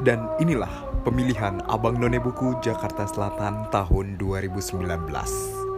Dan inilah pemilihan Abang None Buku Jakarta Selatan tahun 2019.